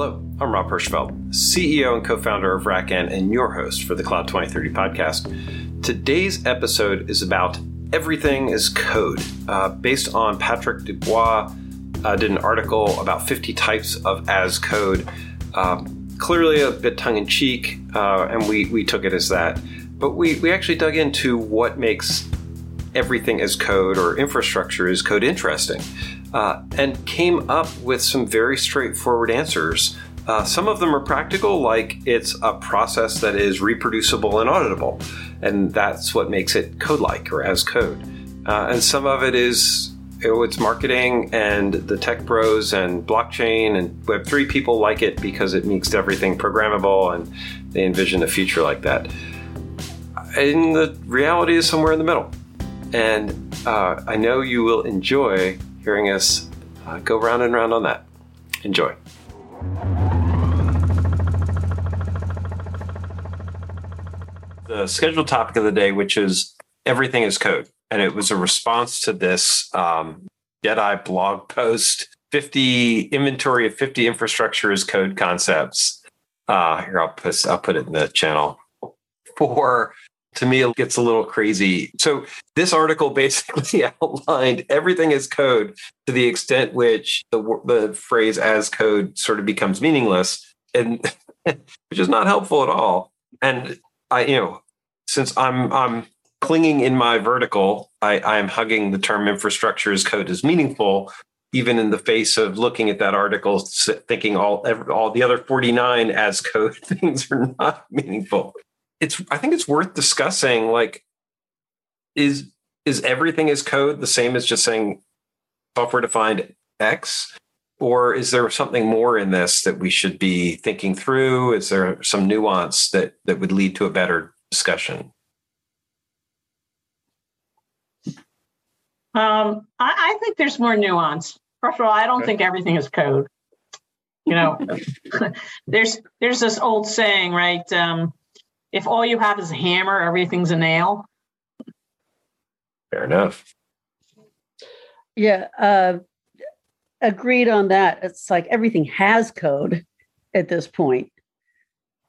Hello, I'm Rob Hirschfeld, CEO and co founder of RackN and your host for the Cloud 2030 podcast. Today's episode is about everything is code. Uh, based on Patrick Dubois, uh, did an article about 50 types of as code. Uh, clearly a bit tongue in cheek, uh, and we, we took it as that. But we, we actually dug into what makes everything as code or infrastructure as code interesting uh, and came up with some very straightforward answers. Uh, some of them are practical, like it's a process that is reproducible and auditable, and that's what makes it code like or as code. Uh, and some of it is oh, it's marketing, and the tech bros and blockchain and Web3 people like it because it makes everything programmable and they envision a future like that. And the reality is somewhere in the middle. And uh, I know you will enjoy hearing us uh, go round and round on that. Enjoy. The scheduled topic of the day, which is everything is code. And it was a response to this um, Jedi blog post 50 inventory of 50 infrastructure as code concepts. Uh, here, I'll I'll put it in the channel for to me it gets a little crazy. So this article basically outlined everything as code to the extent which the the phrase as code sort of becomes meaningless and which is not helpful at all. And I you know since I'm I'm clinging in my vertical, I, I am hugging the term infrastructure as code is meaningful, even in the face of looking at that article, thinking all all the other 49 as code things are not meaningful it's I think it's worth discussing like is is everything as code the same as just saying software defined X? Or is there something more in this that we should be thinking through? Is there some nuance that, that would lead to a better discussion? Um, I, I, think there's more nuance. First of all, I don't okay. think everything is code. You know, there's there's this old saying, right? Um, if all you have is a hammer, everything's a nail. Fair enough. Yeah, uh, agreed on that. It's like everything has code at this point.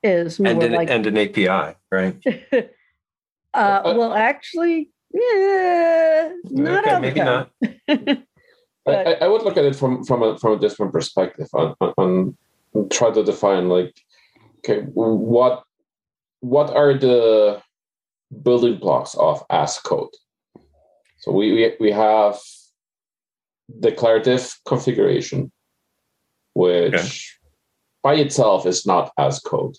Is more and an, like and an API, right? uh, well, actually, yeah, not okay, maybe not. I, I, would look at it from from a from a different perspective and, and try to define like, okay, what what are the building blocks of as code? So we, we, we have declarative configuration, which okay. by itself is not as code.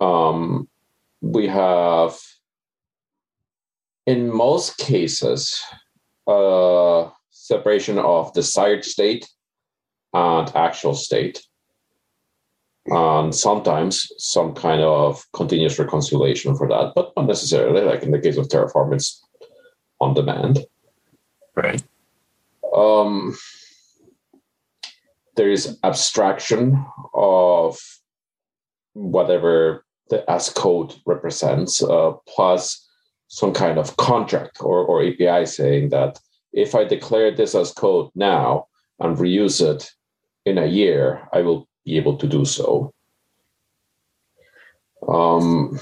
Um, we have, in most cases, a separation of desired state and actual state and sometimes some kind of continuous reconciliation for that, but not necessarily. Like in the case of Terraform, it's on demand. Right. Um, there is abstraction of whatever the as code represents, uh, plus some kind of contract or, or API saying that if I declare this as code now and reuse it in a year, I will be able to do so. Um,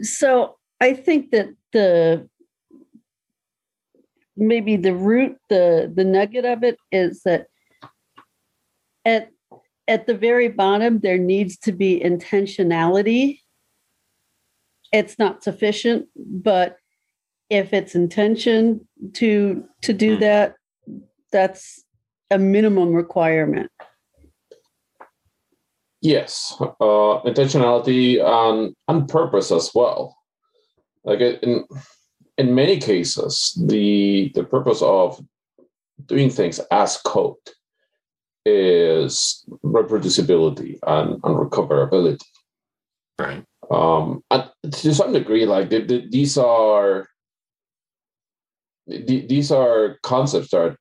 so I think that the maybe the root, the the nugget of it is that at at the very bottom there needs to be intentionality. It's not sufficient, but if it's intention to to do hmm. that, that's a minimum requirement. Yes, uh, intentionality and and purpose as well. Like in in many cases, the the purpose of doing things as code is reproducibility and, and recoverability. Right. Um, and to some degree, like the, the, these are the, these are concepts that are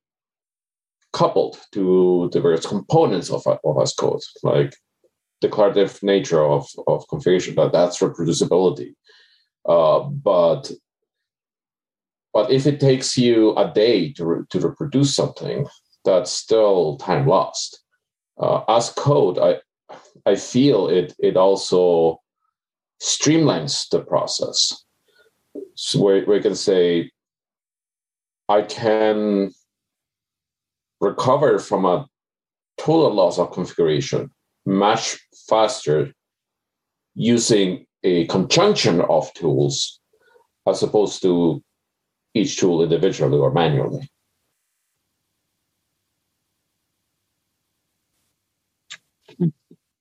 coupled to the various components of, of as code. Like declarative nature of, of configuration that that's reproducibility uh, but but if it takes you a day to, re- to reproduce something that's still time lost uh, as code, I I feel it it also streamlines the process. So where we can say, I can recover from a total loss of configuration much faster using a conjunction of tools as opposed to each tool individually or manually.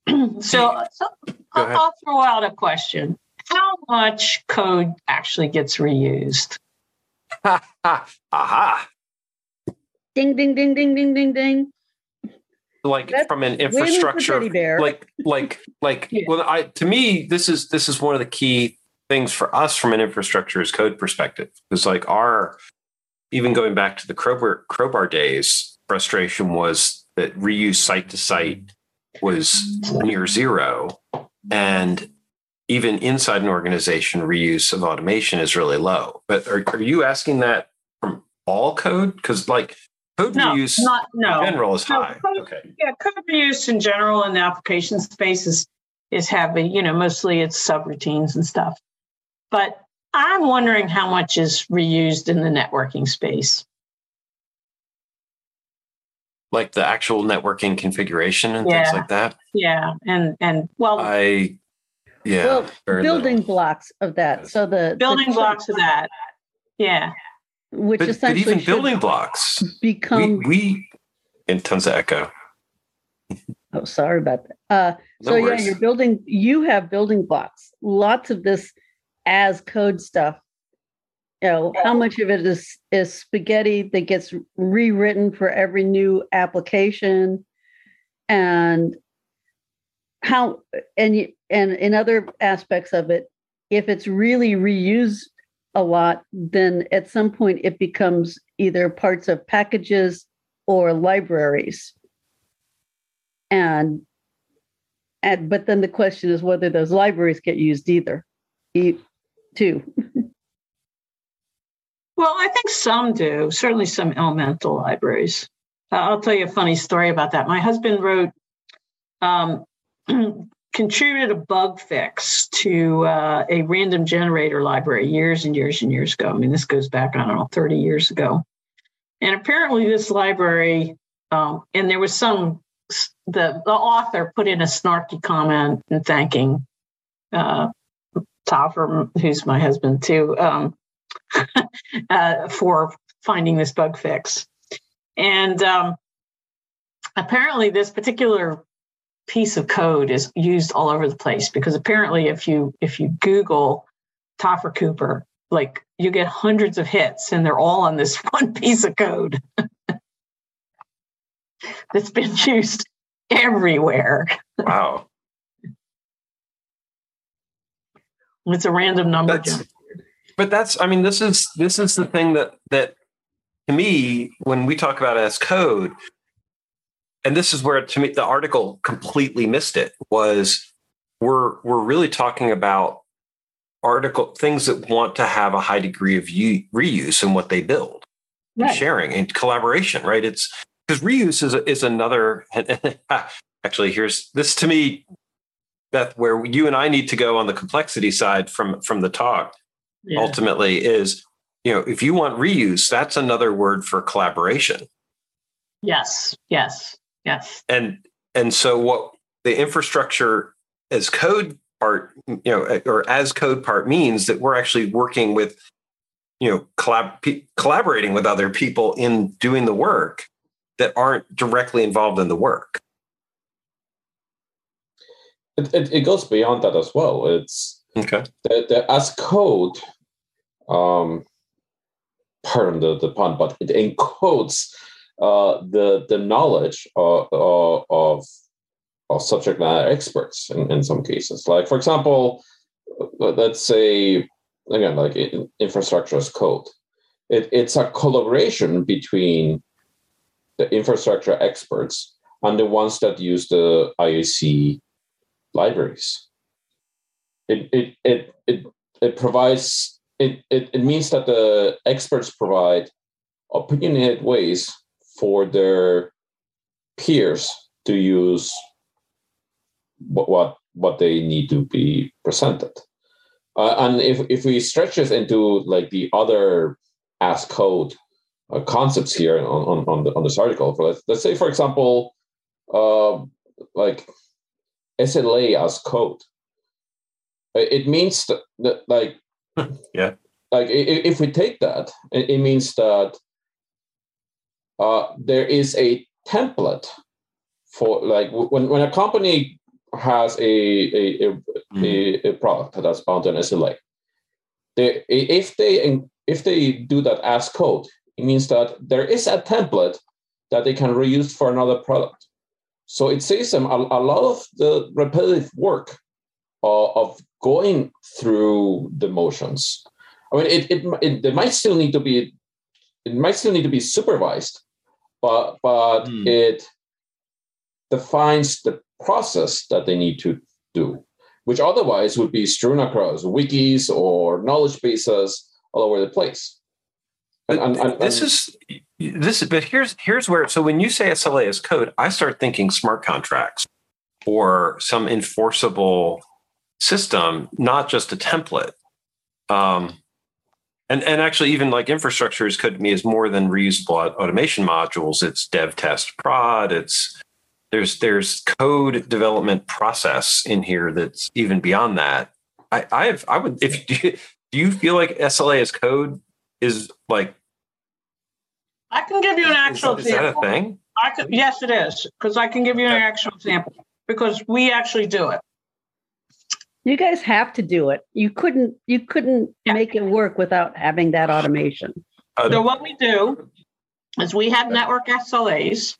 so, so I'll, I'll throw out a question. How much code actually gets reused? Aha. Ding, ding, ding, ding, ding, ding, ding. Like That's from an infrastructure like like like Yeah. well i to me this is this is one of the key things for us from an infrastructure as code perspective. Because like our even going back to the crowbar crowbar days frustration was that reuse site to site was near zero. And even inside an organization reuse of automation is really low. But are, are you asking that from all code? Because like code No, reuse not no. in general is No, high code- okay Yeah, code reuse in general in the application space is is heavy. You know, mostly it's subroutines and stuff. But I'm wondering how much is reused in the networking space. like the actual networking configuration and Yeah. things like that. Yeah, and and well, I yeah, well, building little. blocks of that. So the the building chunk- blocks of that. Yeah. Which But, but even building blocks, become. we and tons of echo. oh, sorry about that. Uh, No so yeah, you're building. You have building blocks. Lots of this as code stuff. You know how much of it is is spaghetti that gets rewritten for every new application, and how and you, and in other aspects of it, if it's really reused a lot, then at some point it becomes either parts of packages or libraries. And and but then the question is whether those libraries get used either. E- too. Well, I think some do. Certainly, some elemental libraries. Uh, I'll tell you a funny story about that. My husband wrote, um, contributed a bug fix to uh, a random generator library years and years and years ago. I mean, this goes back, I don't know, 30 years ago. And apparently, this library, um, and there was some, the, the author put in a snarky comment and thanking uh, who's my husband, too. Um, uh, for finding this bug fix. And um, apparently, this particular piece of code is used all over the place because apparently, if you if you Google Topher Cooper, like you get hundreds of hits, and they're all on this one piece of code that's been used everywhere. Wow, It's a random number. That's- but that's I mean this is this is the thing that that to me when we talk about as code, and this is where to me the article completely missed it was we're we're really talking about article things that want to have a high degree of u- reuse in what they build and sharing and collaboration, right? It's because reuse is is another. Actually, here's this to me, Beth, where you and I need to go on the complexity side from from the talk. Yeah. Ultimately, is you know if you want reuse, that's another word for collaboration. Yes. Yes. Yes. And and so what the infrastructure as code part, you know, or as code part means that we're actually working with you know collab pe- collaborating with other people in doing the work that aren't directly involved in the work It, it, it goes beyond that as well. It's okay the, the as code, um, pardon the, the pun, but it encodes uh, the the knowledge of, of of subject matter experts in, in some cases. Like for example, let- let's say again like infrastructure as code. It, it's a collaboration between the infrastructure experts and the ones that use the IAC libraries. It it it it, it provides it, it it means that the experts provide opinionated ways for their peers to use what what, what they need to be presented. Uh, and if, if we stretch this into like the other as code uh, concepts here on, on, on, the, on this article, for let's, let's say, for example, uh, like SLA as code, it means that, that like, yeah, like if we take that, it means that uh, there is a template for like when, when a company has a a, a, mm. a, a product that's bound to an SLA, they, if they if they do that as code, it means that there is a template that they can reuse for another product. So it saves them a, a lot of the repetitive work uh, of going through the motions. I mean, it, it, it, they might still need to be it might still need to be supervised, but but mm. it defines the process that they need to do, which otherwise would be strewn across wikis or knowledge bases all over the place. And, and, and, this is this but here's here's where so when you say SLA is code, I start thinking smart contracts or some enforceable system, not just a template. Um, and and actually even like infrastructure infrastructures could be as more than reusable automation modules. It's dev test prod. It's there's there's code development process in here that's even beyond that. I I have I would if do you feel like SLA as code is like I can give you an actual is, example. Is that a thing? I could, yes, it is because I can give you an actual example because we actually do it. You guys have to do it. You couldn't. You couldn't yeah. make it work without having that automation. Uh, so what we do is we have network SLAs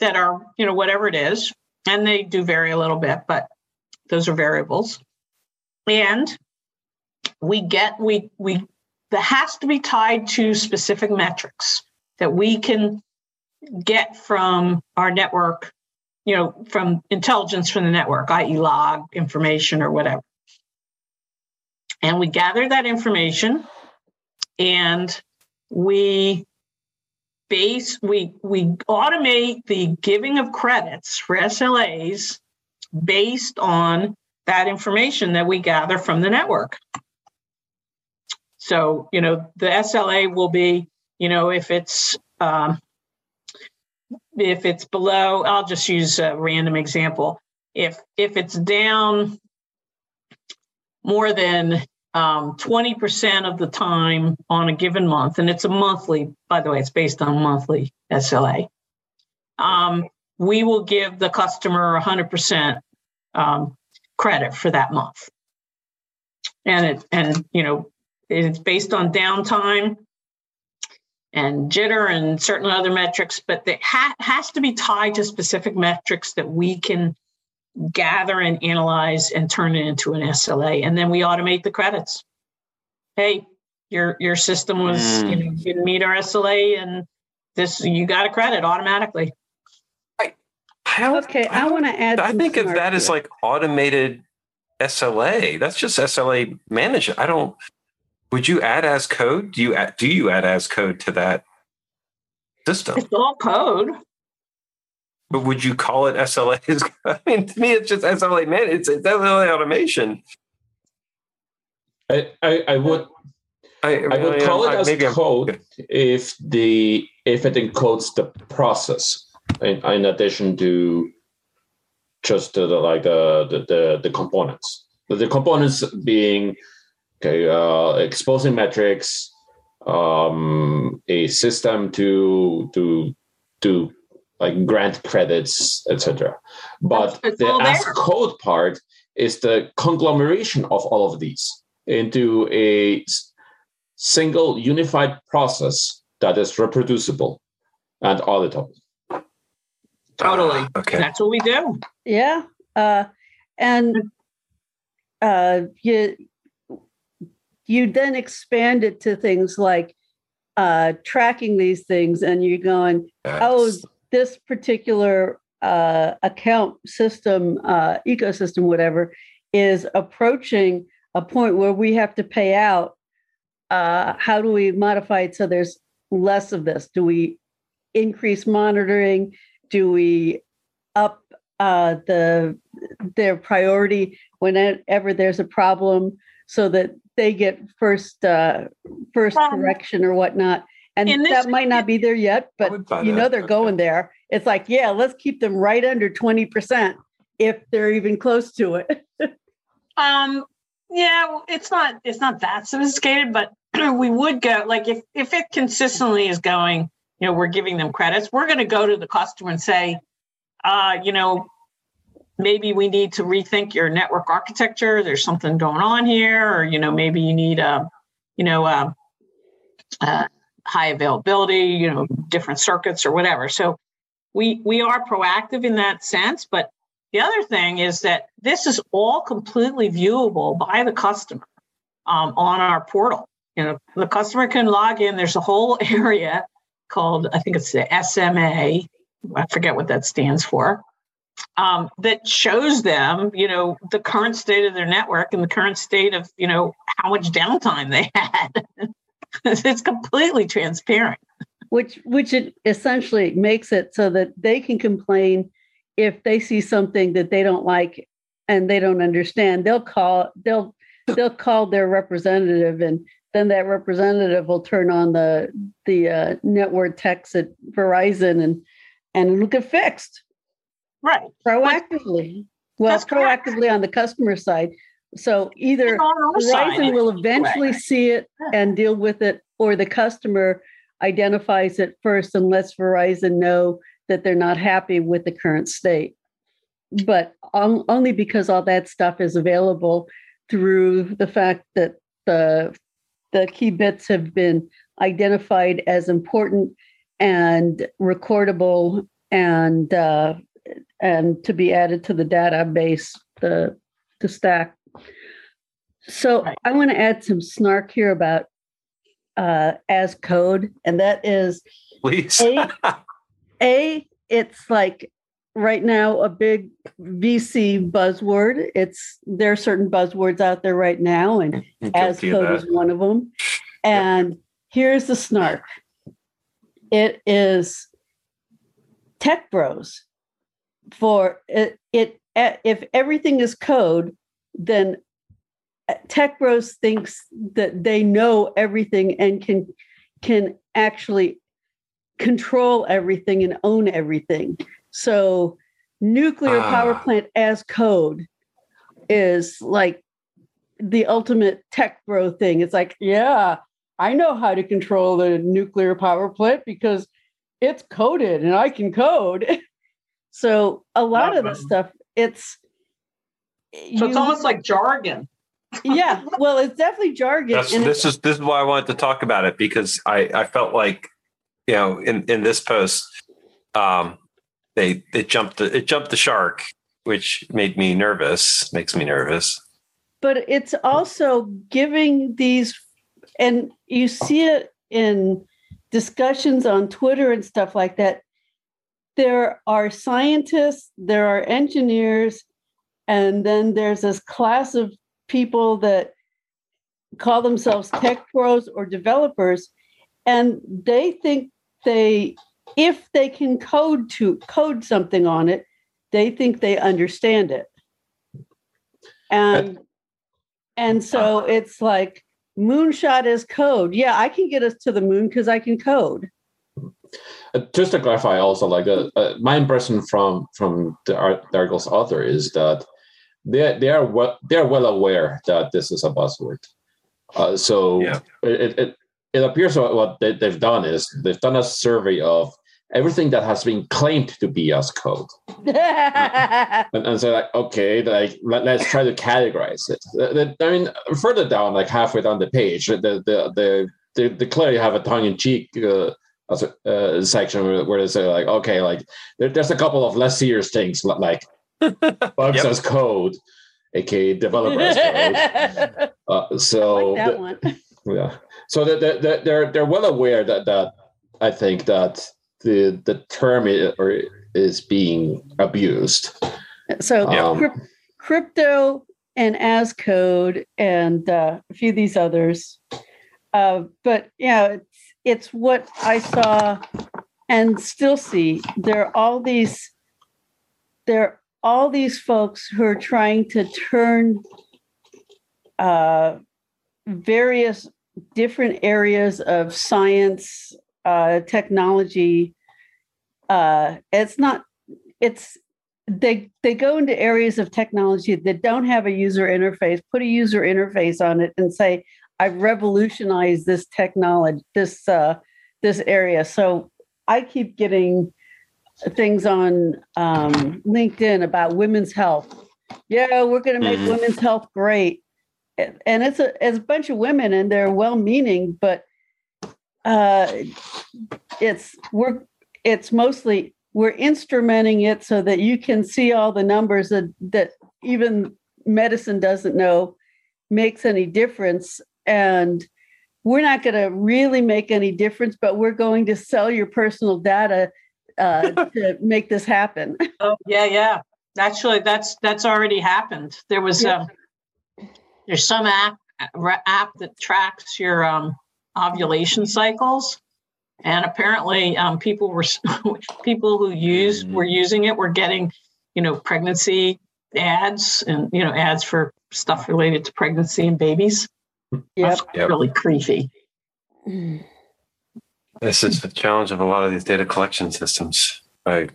that are, you know, whatever it is, and they do vary a little bit, but those are variables. And we get we we that has to be tied to specific metrics that we can get from our network, you know, from intelligence from the network, i.e., log information or whatever. And we gather that information and we base we we automate the giving of credits for SLAs based on that information that we gather from the network. So, you know, the SLA will be, you know, if it's um, if it's below, I'll just use a random example. If if it's down more than um, 20% of the time on a given month, and it's a monthly, by the way, it's based on monthly SLA. Um, we will give the customer 100% um, credit for that month. And it, and you know, it's based on downtime and jitter and certain other metrics, but it ha- has to be tied to specific metrics that we can gather and analyze and turn it into an SLA. And then we automate the credits. Hey, your your system was mm. you know didn't meet our SLA and this you got a credit automatically. I, I okay, I, I want to add. I think of that as like automated SLA. That's just SLA management. I don't. Would you add as code? Do you add, do you add as code to that system? It's all code. But would you call it SLA? I mean, to me, it's just SLA man. It's, it's SLA automation. I, I, I would I, I would call it as code if the if it encodes the process in, in addition to just the, like the, the the the components. The components being Okay, uh, exposing metrics, um, a system to to to like grant credits, etc. But it's the as code part is the conglomeration of all of these into a single unified process that is reproducible and auditable. Totally. Uh, okay. That's what we do. Yeah. Uh, and uh, you you then expand it to things like uh, tracking these things, and you're going, yes. oh, this particular uh, account system, uh, ecosystem, whatever, is approaching a point where we have to pay out. Uh, how do we modify it so there's less of this? Do we increase monitoring? Do we up uh, the their priority whenever there's a problem, so that they get first uh, first Um, correction or whatnot. And in this- that might not be there yet, but would buy you know that. they're going there. It's like, yeah, let's keep them right under twenty percent if they're even close to it. Um, yeah, well, it's not it's not that sophisticated, but we would go like if if it consistently is going, you know, we're giving them credits. We're going to go to the customer and say, uh, you know, maybe we need to rethink your network architecture. There's something going on here, or you know, maybe you need a, you know, a, a high availability, you know, different circuits or whatever. So we we are proactive in that sense, but the other thing is that this is all completely viewable by the customer um, on our portal. You know, the customer can log in. There's a whole area called, I think it's the SMA. I forget what that stands for. Um, that shows them, you know, the current state of their network and the current state of, you know, how much downtime they had. it's completely transparent. which which it essentially makes it so that they can complain if they see something that they don't like and they don't understand they'll call they'll they'll call their representative and then that representative will turn on the the uh, network techs at Verizon and and it'll get fixed Right. proactively well That's correct. proactively on the customer side so either And on our side, Verizon will eventually see it and deal with it, or the customer identifies it first and lets Verizon know that they're not happy with the current state. But on, only because all that stuff is available through the fact that the the key bits have been identified as important and recordable and uh, and to be added to the database, the the stack. So Right. I want to add some snark here about uh, as code, and that is Please. a a. It's like right now a big VC buzzword. It's there are certain buzzwords out there right now, and as Guilty of code is one of them. And here's the snark. It is tech bros for it, it if everything is code, then uh, tech bros thinks that they know everything and can can actually control everything and own everything. So nuclear power Ah. plant as code is like the ultimate tech bro thing. It's like, yeah, I know how to control the nuclear power plant because it's coded and I can code. so a lot of the stuff, it's So it's almost like jargon. yeah. Well, it's definitely jargon. That's, and this is this is why I wanted to talk about it because I I felt like you know in in this post um they it jumped the, it jumped the shark which made me nervous makes me nervous but it's also giving these and you see it in discussions on twitter and stuff like that there are scientists there are engineers and then there's this class of people that call themselves tech pros or developers and they think they if they can code to code something on it they think they understand it. And and so it's like moonshot is code. Yeah i can get us to the moon because i can code just to clarify, also, like uh, uh, my impression from from the, art, the article's author is that they they are well they are well aware that this is a buzzword. Uh, so Yeah. it, it it appears what, what they, they've done is they've done a survey of everything that has been claimed to be as code, and, and so like okay, like let, us try to categorize it. The- the- I mean, further down, like halfway down the page, the the the they, they clearly have a tongue in cheek. Uh, as a uh, section where, where they say like okay like there, there's a couple of less serious things like bugs Yep. as code aka developer as code uh, so like that the- one yeah so the, the, the, they're they're well aware that that i think that the the term i- or is being abused so Yeah. cryp- crypto and as code and uh, a few of these others uh, but yeah it's what i saw and still see there are all these there are all these folks who are trying to turn uh, various different areas of science, uh, technology. Uh, it's not. It's they they go into areas of technology that don't have a user interface. Put a user interface on it and say, "I've revolutionized this technology, this uh, this area." So I keep getting things on um, LinkedIn about women's health. Yeah, we're going to make mm-hmm. women's health great, and it's a it's a bunch of women, and they're well meaning, but uh, it's we're it's mostly we're instrumenting it so that you can see all the numbers that that even medicine doesn't know makes any difference and we're not going to really make any difference but we're going to sell your personal data uh, to make this happen. Oh yeah, yeah. Actually, that's that's already happened. There was yeah. um, there's some app app that tracks your um, ovulation cycles, and apparently um, people were people who used mm-hmm. were using it were getting you know pregnancy ads and you know ads for stuff related to pregnancy and babies. Yep. That's yep. really creepy. This is the challenge of a lot of these data collection systems. Right.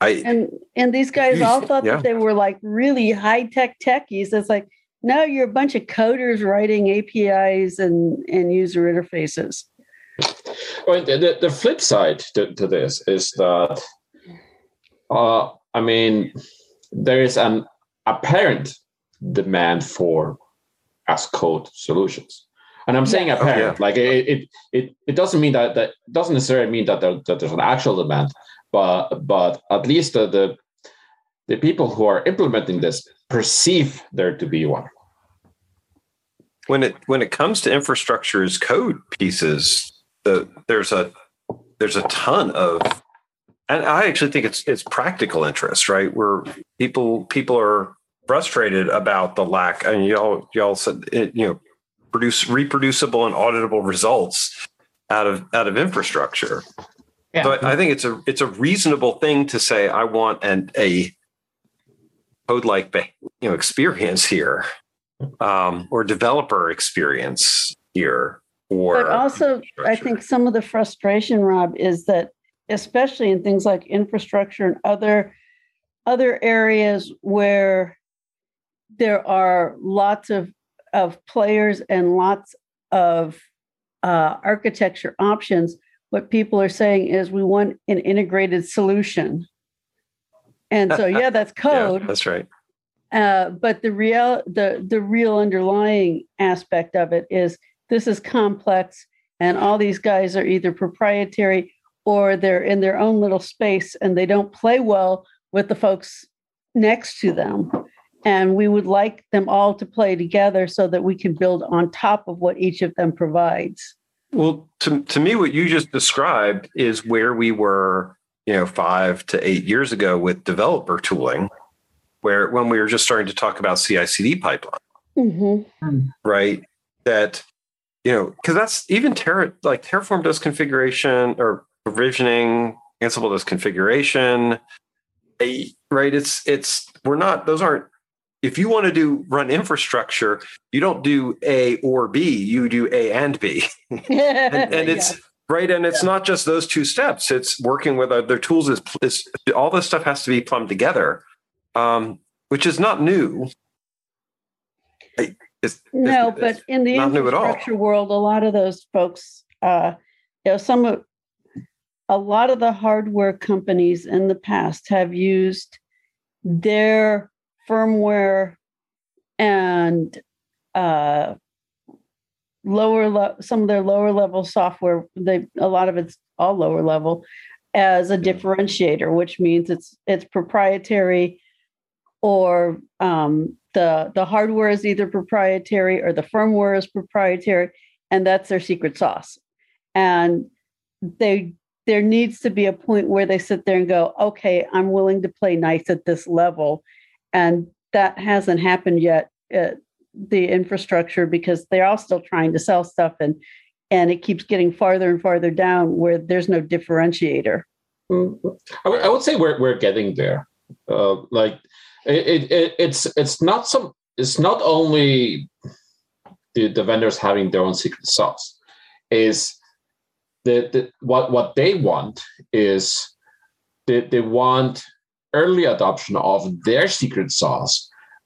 I and and these guys all thought yeah. that they were like really high tech techies. It's like no, you're a bunch of coders writing APIs and and user interfaces. Well, the, the flip side to, to this is that, uh, I mean, there is an apparent demand for as code solutions and I'm saying yeah. apparent, oh, yeah. like it, it, it, it doesn't mean that that doesn't necessarily mean that, there, that there's an actual demand, but but at least the, the the people who are implementing this perceive there to be one. When it when it comes to infrastructure as code pieces, the there's a there's a ton of and I actually think it's it's practical interest, right? Where people people are frustrated about the lack. I mean, y'all y'all said it, you know produce reproducible and auditable results out of out of infrastructure. Yeah. But I think it's a it's a reasonable thing to say I want an a code like you know experience here um, or developer experience here. Or but also, I think some of the frustration, Rob, is that especially in things like infrastructure and other other areas where there are lots of of players and lots of uh, architecture options, what people are saying is we want an integrated solution. And so, yeah, that's code. yeah, that's right. Uh, but the real the the real underlying aspect of it is this is complex, and all these guys are either proprietary or they're in their own little space, and they don't play well with the folks next to them and we would like them all to play together so that we can build on top of what each of them provides. Well to, to me what you just described is where we were you know five to eight years ago with developer tooling where when we were just starting to talk about ci-cd pipeline. Mm-hmm. right? That you know because that's even terra like terraform does configuration or provisioning ansible does configuration. Right it's it's we're not those aren't if you want to do run infrastructure, you don't do A or B, you do A and B. and, and, it's yeah. right. And it's yeah. not just those two steps, it's working with other tools. Is, is all this stuff has to be plumbed together, um, which is not new. It's, it's, no, it's, but in the infrastructure world, a lot of those folks, uh, you know, some of a lot of the hardware companies in the past have used their firmware and uh, lower le- some of their lower level software they a lot of it's all lower level as a differentiator which means it's it's proprietary or um, the the hardware is either proprietary or the firmware is proprietary and that's their secret sauce. And they there needs to be a point where they sit there and go okay i'm willing to play nice at this level and that hasn't happened yet at the infrastructure because they're all still trying to sell stuff and and it keeps getting farther and farther down where there's no differentiator. Mm-hmm. I, w- I would say we're, we're getting there. Uh, like it, it, it's it's not some it's not only the, the vendors having their own secret sauce. Is the, the what what they want is they, they want early adoption of their secret sauce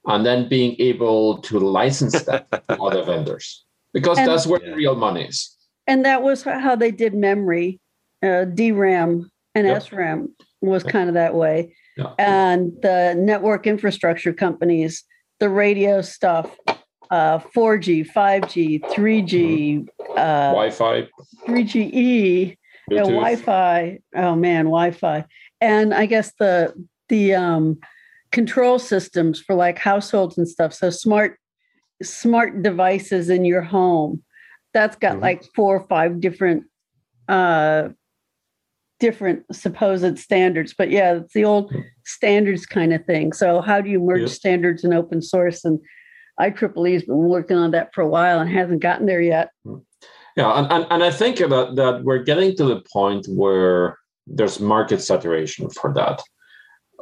and then being able to license that to other vendors because And- that's where Yeah. the real money is And that was how they did memory, uh, DRAM and Yep. SRAM was kind of that way. Yeah. And the network infrastructure companies, the radio stuff, uh, 4G, 5G, 3G, uh, wi-fi 3GE, yeah, Bluetooth. Wi-Fi. Oh man, Wi-Fi, and I guess the the um, control systems for like households and stuff. So smart smart devices in your home. That's got Mhm. like four or five different uh, different supposed standards. But yeah, it's the old standards kind of thing. So how do you merge Yeah. standards and open source? And IEEE's been working on that for a while and hasn't gotten there yet. Yeah, and, and, and I think that, that we're getting to the point where there's market saturation for that.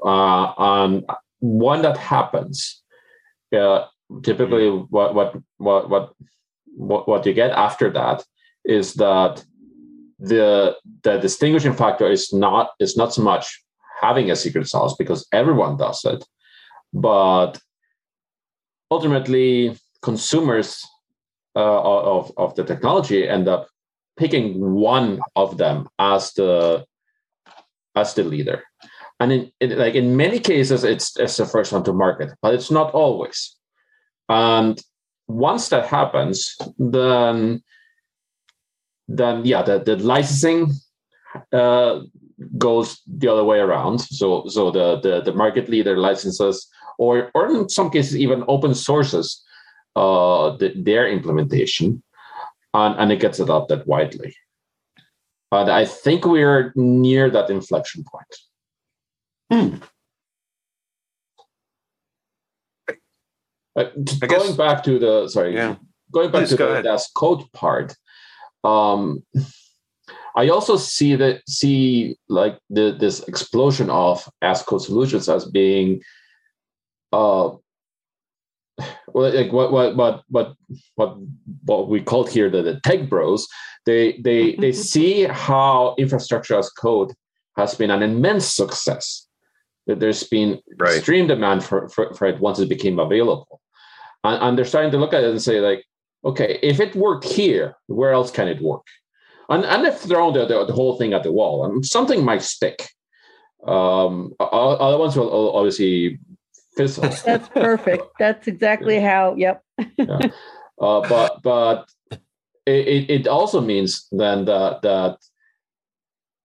Uh, and when that happens, uh, typically what, what what what what what you get after that is that the the distinguishing factor is not is not so much having a secret sauce because everyone does it, but ultimately consumers uh, of, of the technology end up picking one of them as the as the leader and in, in like in many cases it's it's the first one to market but it's not always and once that happens then then yeah the, the licensing uh, goes the other way around so so the, the the market leader licenses or or in some cases even open sources uh, the, their implementation, and, and it gets adopted widely. And I think we're near that inflection point. Uh, t- I guess- going back to the sorry, Yeah. going back Please to go the ahead. das code part, um, I also see that see like the, this explosion of as code solutions as being uh well like what what what what what what we called here the, the tech bros they they they see how infrastructure as code has been an immense success that there's been Right. extreme demand for, for, for it once it became available and, and they're starting to look at it and say like okay if it worked here where else can it work and and they've thrown the, the, the whole thing at the wall and something might stick um other ones will will obviously fizzle That's perfect. That's exactly how. Yep. uh, but but it, it- it also means then that that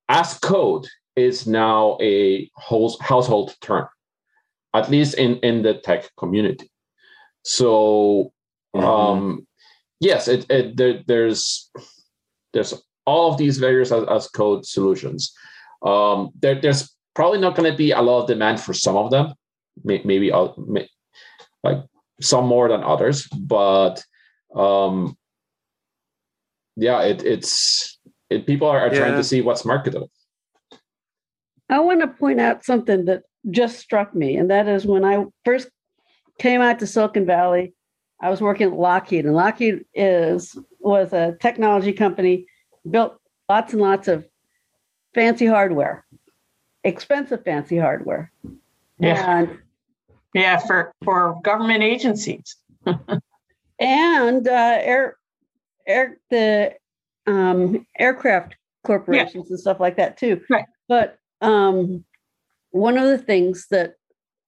as code is now a whole household term, at least in in the tech community. So um, yes, it, it there, there's there's all of these various as, as code solutions. Um, there, there's probably not going to be a lot of demand for some of them, May- maybe uh, like some more than others, but um, yeah, it, it's it, people are, are trying to see what's marketable. I want to point out something that just struck me, and that is when I first came out to Silicon Valley, I was working at Lockheed, and Lockheed is was a technology company, built lots and lots of fancy hardware, expensive fancy hardware, Yeah. and Yeah, for for government agencies. and uh, air air the um, aircraft corporations and stuff like that too. Right. But um, one of the things that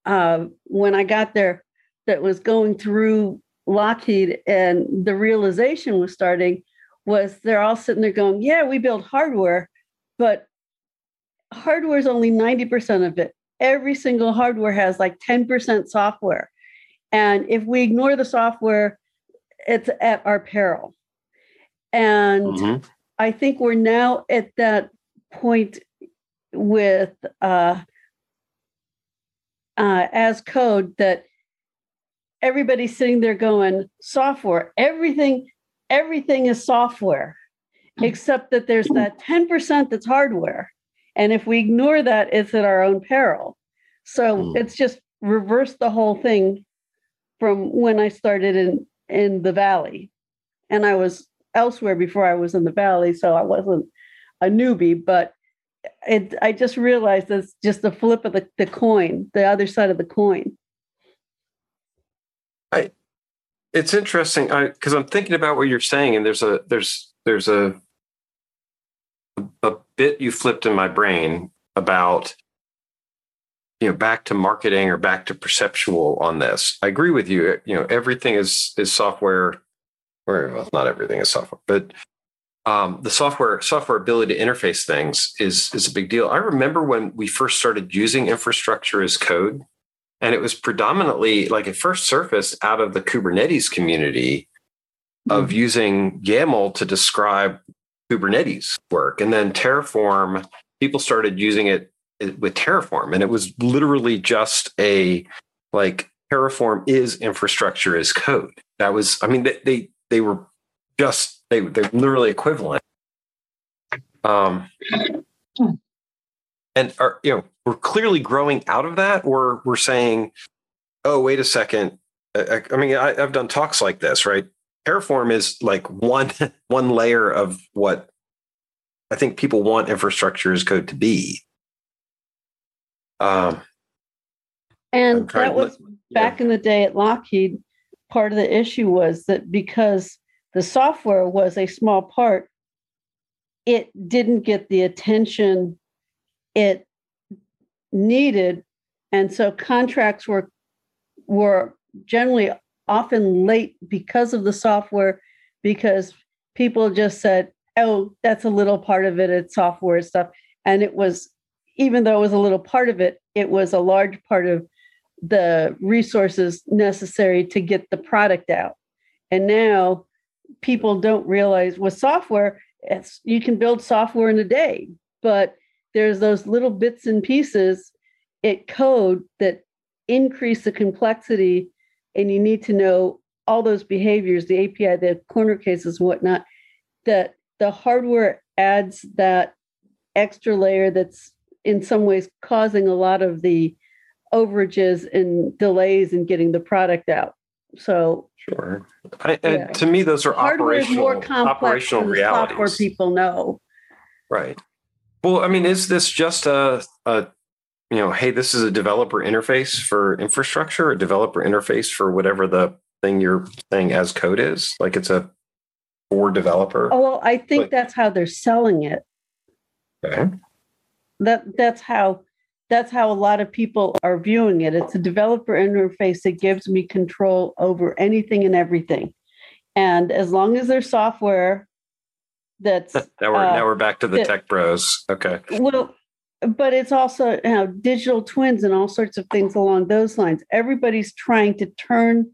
uh, when I got there, that was going through Lockheed, and the realization was starting, was they're all sitting there going, "Yeah, we build hardware, but hardware is only ninety percent of it. Every single hardware has like ten percent software." And if we ignore the software, it's at our peril. And Mhm. I think we're now at that point with uh, uh, as code that everybody's sitting there going software everything everything is software except that there's that 10% that's hardware and if we ignore that it's at our own peril So Hmm. it's just reversed the whole thing from when I started in in the valley, and I was elsewhere before I was in the valley, so I wasn't a newbie. But it, I just realized it's just the flip of the, the coin, the other side of the coin. I, it's interesting because I'm thinking about what you're saying, and there's a there's there's a a bit you flipped in my brain about you know back to marketing or back to perceptual on this. I agree with you. You know everything is is software, or well, not everything is software, but um, the software software ability to interface things is is a big deal. I remember when we first started using infrastructure as code and it was predominantly like it first surfaced out of the kubernetes community of using yaml to describe kubernetes work and then terraform people started using it with terraform and it was literally just a like terraform is infrastructure as code that was i mean they they, they were just they they're literally equivalent. Um and are you know we're clearly growing out of that or we're saying oh wait a second. I, I mean I, i've done talks like this right? Terraform is like one one layer of what i think people want infrastructure as code to be. Um And that to was back in the day at Lockheed. Part of the issue was that because the software was a small part, it didn't get the attention it needed, and so contracts were were generally often late because of the software, because people just said, "Oh, that's a little part of it. It's software stuff," and it was even though it was a little part of it, it was a large part of the resources necessary to get the product out. And now people don't realize with software, it's you can build software in a day, but there's those little bits and pieces it code that increase the complexity, and you need to know all those behaviors, the API, the corner cases, whatnot, that the hardware adds that extra layer that's in some ways causing a lot of the overages and delays in getting the product out. So sure I, Yeah. and to me those are hardware is operational more complex operational than the software realities people know. Right. Well, I mean, is this just a, a, you know, hey, this is a developer interface for infrastructure, a developer interface for whatever the thing you're saying as code is? Like it's a for developer. Oh, well, I think But- that's how they're selling it. Okay. That that's how that's how a lot of people are viewing it. It's a developer interface that gives me control over anything and everything. And as long as there's software that's Now we're uh, now we're back to the that- tech bros. Okay. Well, but it's also you know, digital twins and all sorts of things along those lines. Everybody's trying to turn,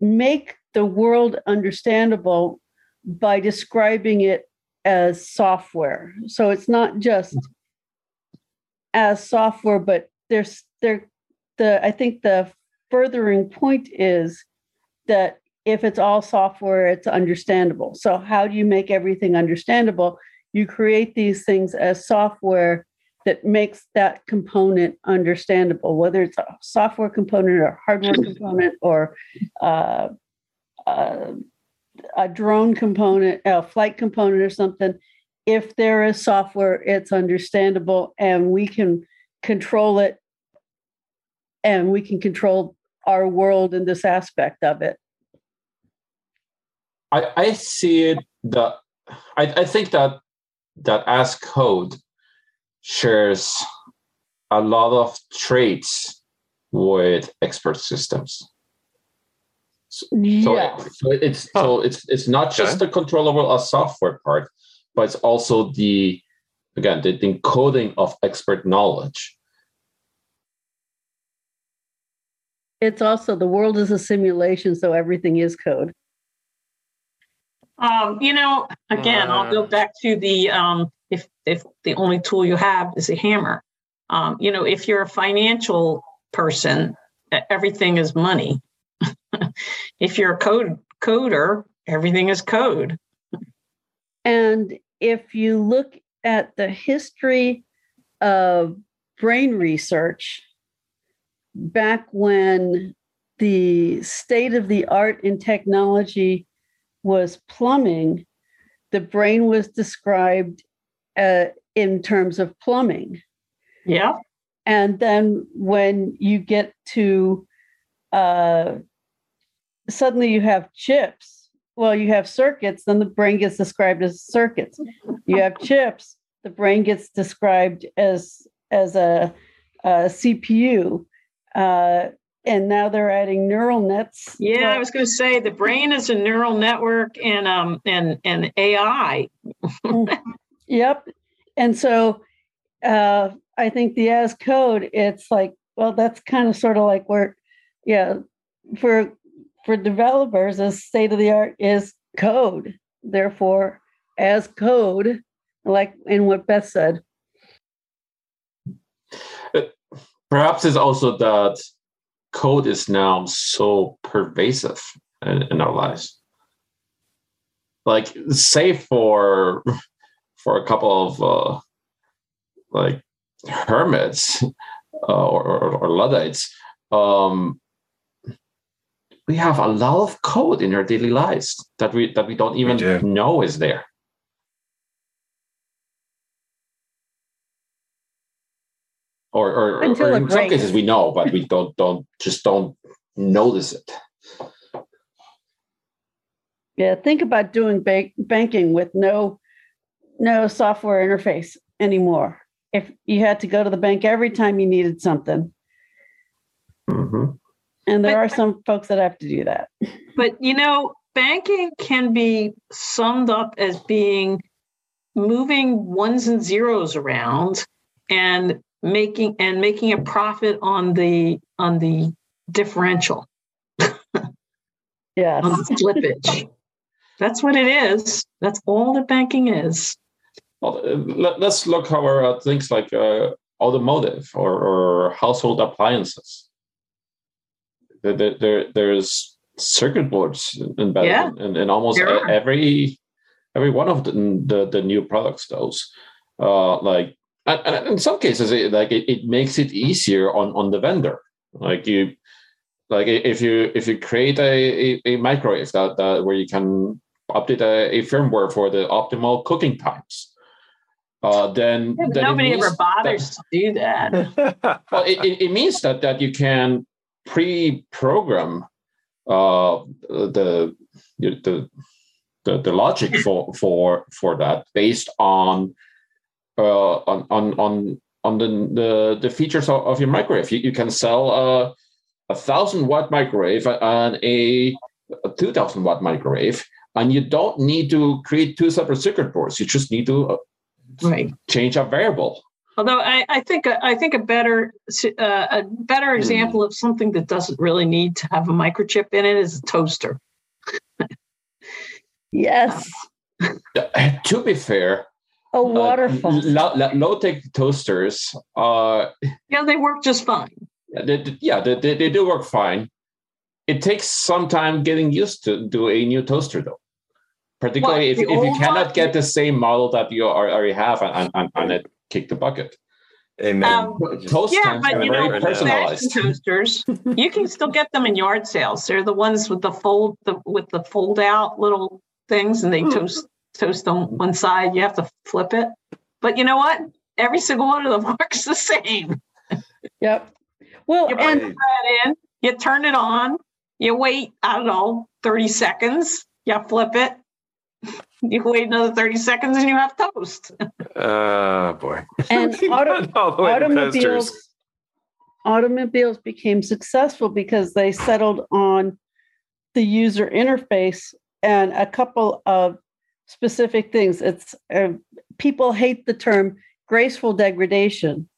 make the world understandable by describing it as software. So it's not just as software, but there's there the I think the furthering point is that if it's all software, it's understandable. So how do you make everything understandable? you create these things as software that makes that component understandable, whether it's a software component or hardware component or uh, uh, a drone component, a flight component or something. If there is software, it's understandable and we can control it and we can control our world in this aspect of it. I, I see it that I, I think that that as code shares a lot of traits with expert systems. So, Yeah. so it's so it's it's not just the controllable as software part, but it's also the again the, the encoding of expert knowledge. It's also the world is a simulation, so everything is code. Um, you know, again, I'll go Uh. back to the um, if if the only tool you have is a hammer. Um, you know, if you're a financial person, everything is money. if you're a code coder, everything is code. And if you look at the history of brain research back when the state of the art in technology was plumbing, the brain was described uh, in terms of plumbing. Yeah. And then when you get to uh, suddenly you have chips, well, you have circuits, then the brain gets described as circuits. You have chips, the brain gets described as as a, a CPU. Uh, and now they're adding neural nets. Yeah, I was going to say the brain is a neural network and um and and AI. yep. And so uh, I think the as code, it's like, well, that's kind of sort of like where, yeah, for for developers, the state of the art is code. Therefore, as code, like in what Beth said. Perhaps it's also that code is now so pervasive in, in our lives. Like, say for for a couple of uh, like hermits uh, or, or, or Luddites, um, we have a lot of code in our daily lives that we that we don't even we do. know is there. Or, or, or in some cases we know, but we don't don't just don't notice it. Yeah, think about doing bank, banking with no no software interface anymore. If you had to go to the bank every time you needed something. Mm-hmm. And there but, are some folks that have to do that. But you know, banking can be summed up as being moving ones and zeros around and making and making a profit on the on the differential. yes. on the slippage. That's what it is. That's all that banking is. Well, let, us look how at things like uh, automotive or, or household appliances there, there there's circuit boards embedded yeah. in, in almost every every one of the, the, the new products those uh like and, and in some cases it, like it, it makes it easier on on the vendor like you like if you if you create a, a, a microwave that, that where you can update a, a firmware for the optimal cooking times uh, then, yeah, then nobody ever bothers that, to do that. well, it, it, means that that you can pre-program uh, the, the the the logic for for for that based on uh, on on on on the the, the features of, of your microwave. You, you can sell a a thousand watt microwave and a, a two thousand watt microwave, and you don't need to create two separate circuit boards. You just need to uh, right. change a variable. Although I, I think I think a better uh, a better hmm. example of something that doesn't really need to have a microchip in it is a toaster. yes. to be fair, a waterfall. Uh, low tech toasters. Uh, yeah, they work just fine. They, yeah, they, they, they do work fine. It takes some time getting used to do a new toaster, though particularly if, if you cannot get the same model that you already have on, and, and it kick the bucket. Amen. Um, Toast yeah, but you know, personalized. toasters, you can still get them in yard sales. They're the ones with the fold, the with the fold out little things, and they hmm. toast toast on one side. You have to flip it, but you know what? Every single one of them works the same. Yep. Well, you put and- the bread in, you turn it on, you wait. I don't know, thirty seconds. You flip it, you wait another 30 seconds and you have toast. Oh boy. And auto- automobiles automobiles became successful because they settled on the user interface and a couple of specific things. It's uh, people hate the term graceful degradation,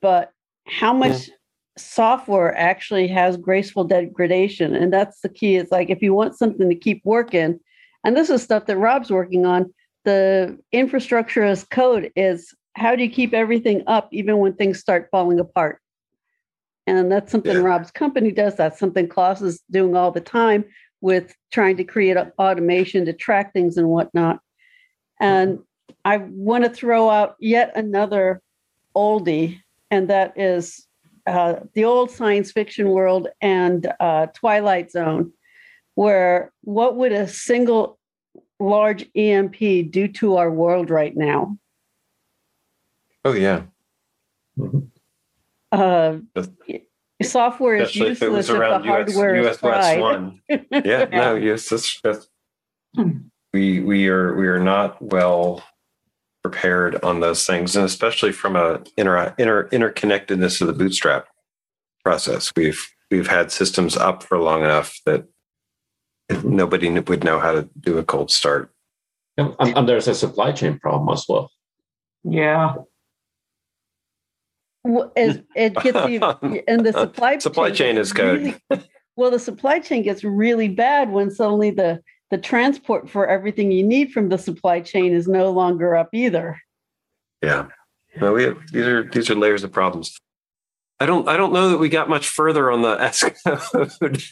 but how much yeah. software actually has graceful degradation? And that's the key. It's like if you want something to keep working, and this is stuff that Rob's working on. The infrastructure as code is how do you keep everything up even when things start falling apart? And that's something yeah. Rob's company does. That's something Klaus is doing all the time with trying to create automation to track things and whatnot. And I want to throw out yet another oldie and that is uh, the old science fiction world and uh, Twilight Zone, where what would a single large EMP do to our world right now? Oh yeah. Uh, software is Especially if it was useless if the around US, hardware is US West fried. one. Yeah, no, yes, that's, that's we we are we are not well prepared on those things, and especially from a inter, inter interconnectedness of the bootstrap process. We've we've had systems up for long enough that nobody would know how to do a cold start. And, and, and there's a supply chain problem as well. Yeah. Well, It, it gets even, and the supply Supply chain gets is code. really- well, the supply chain gets really bad when suddenly the the transport for everything you need from the supply chain is no longer up either. Yeah. No, we have, these are these are layers of problems. I don't I don't know that we got much further on the as code.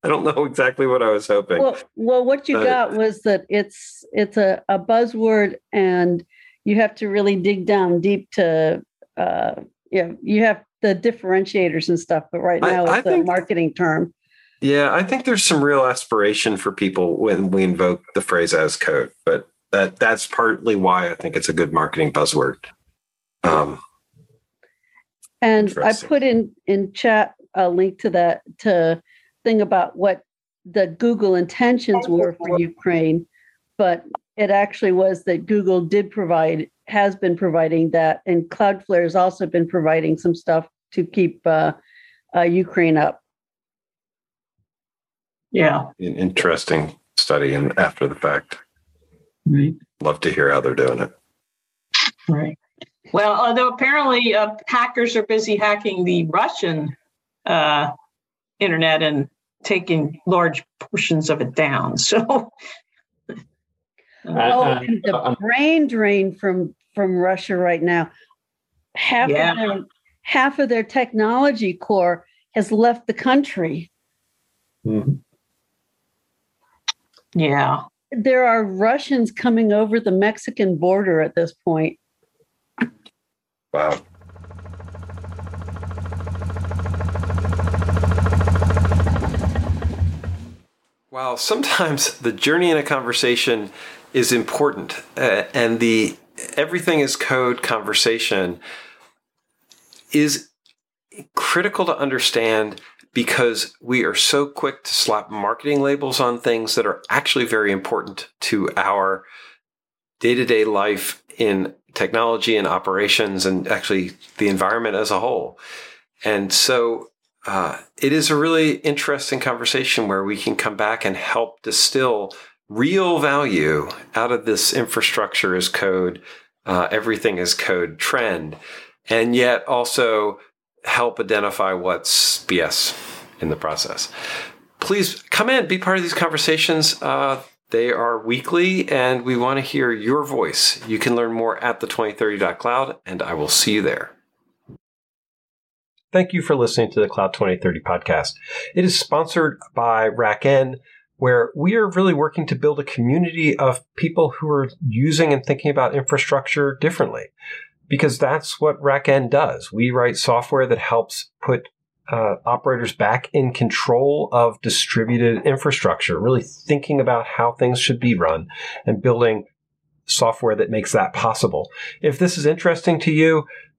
I don't know exactly what I was hoping. Well, well, what you Uh, got was that it's it's a, a buzzword, and you have to really dig down deep to, uh, yeah, you have the differentiators and stuff. But right now, I it's a think- marketing term. yeah, I think there's some real aspiration for people when we invoke the phrase as code, but that that's partly why I think it's a good marketing buzzword. Um, And I put in in chat a link to that to thing about what the Google intentions were for Ukraine, but it actually was that Google did provide has been providing that, and Cloudflare has also been providing some stuff to keep uh, uh, Ukraine up. Yeah. an interesting study and after the fact. Right. Love to hear how they're doing it. Right. Well, although apparently uh, hackers are busy hacking the Russian uh, internet and taking large portions of it down. So, And- oh, and- and the uh, brain drain from from Russia right now. Half Yeah. of their half of their technology core has left the country. Mhm. yeah. there are Russians coming over the Mexican border at this point. Wow. Wow. Sometimes the journey in a conversation is important, uh, and the everything is code conversation is critical to understand because we are so quick to slap marketing labels on things that are actually very important to our day to day life in technology and operations and actually the environment as a whole. And so uh, it is a really interesting conversation where we can come back and help distill real value out of this infrastructure as code, uh, everything is code trend, and yet also help identify what's BS in the process. Please come in, be part of these conversations. Uh, they are weekly, and we want to hear your voice. You can learn more at the2030.cloud, and I will see you there. Thank you for listening to the Cloud 2030 podcast. It is sponsored by RackN, where we are really working to build a community of people who are using and thinking about infrastructure differently. Because that's what RackN does. We write software that helps put uh, operators back in control of distributed infrastructure, really thinking about how things should be run and building software that makes that possible. If this is interesting to you,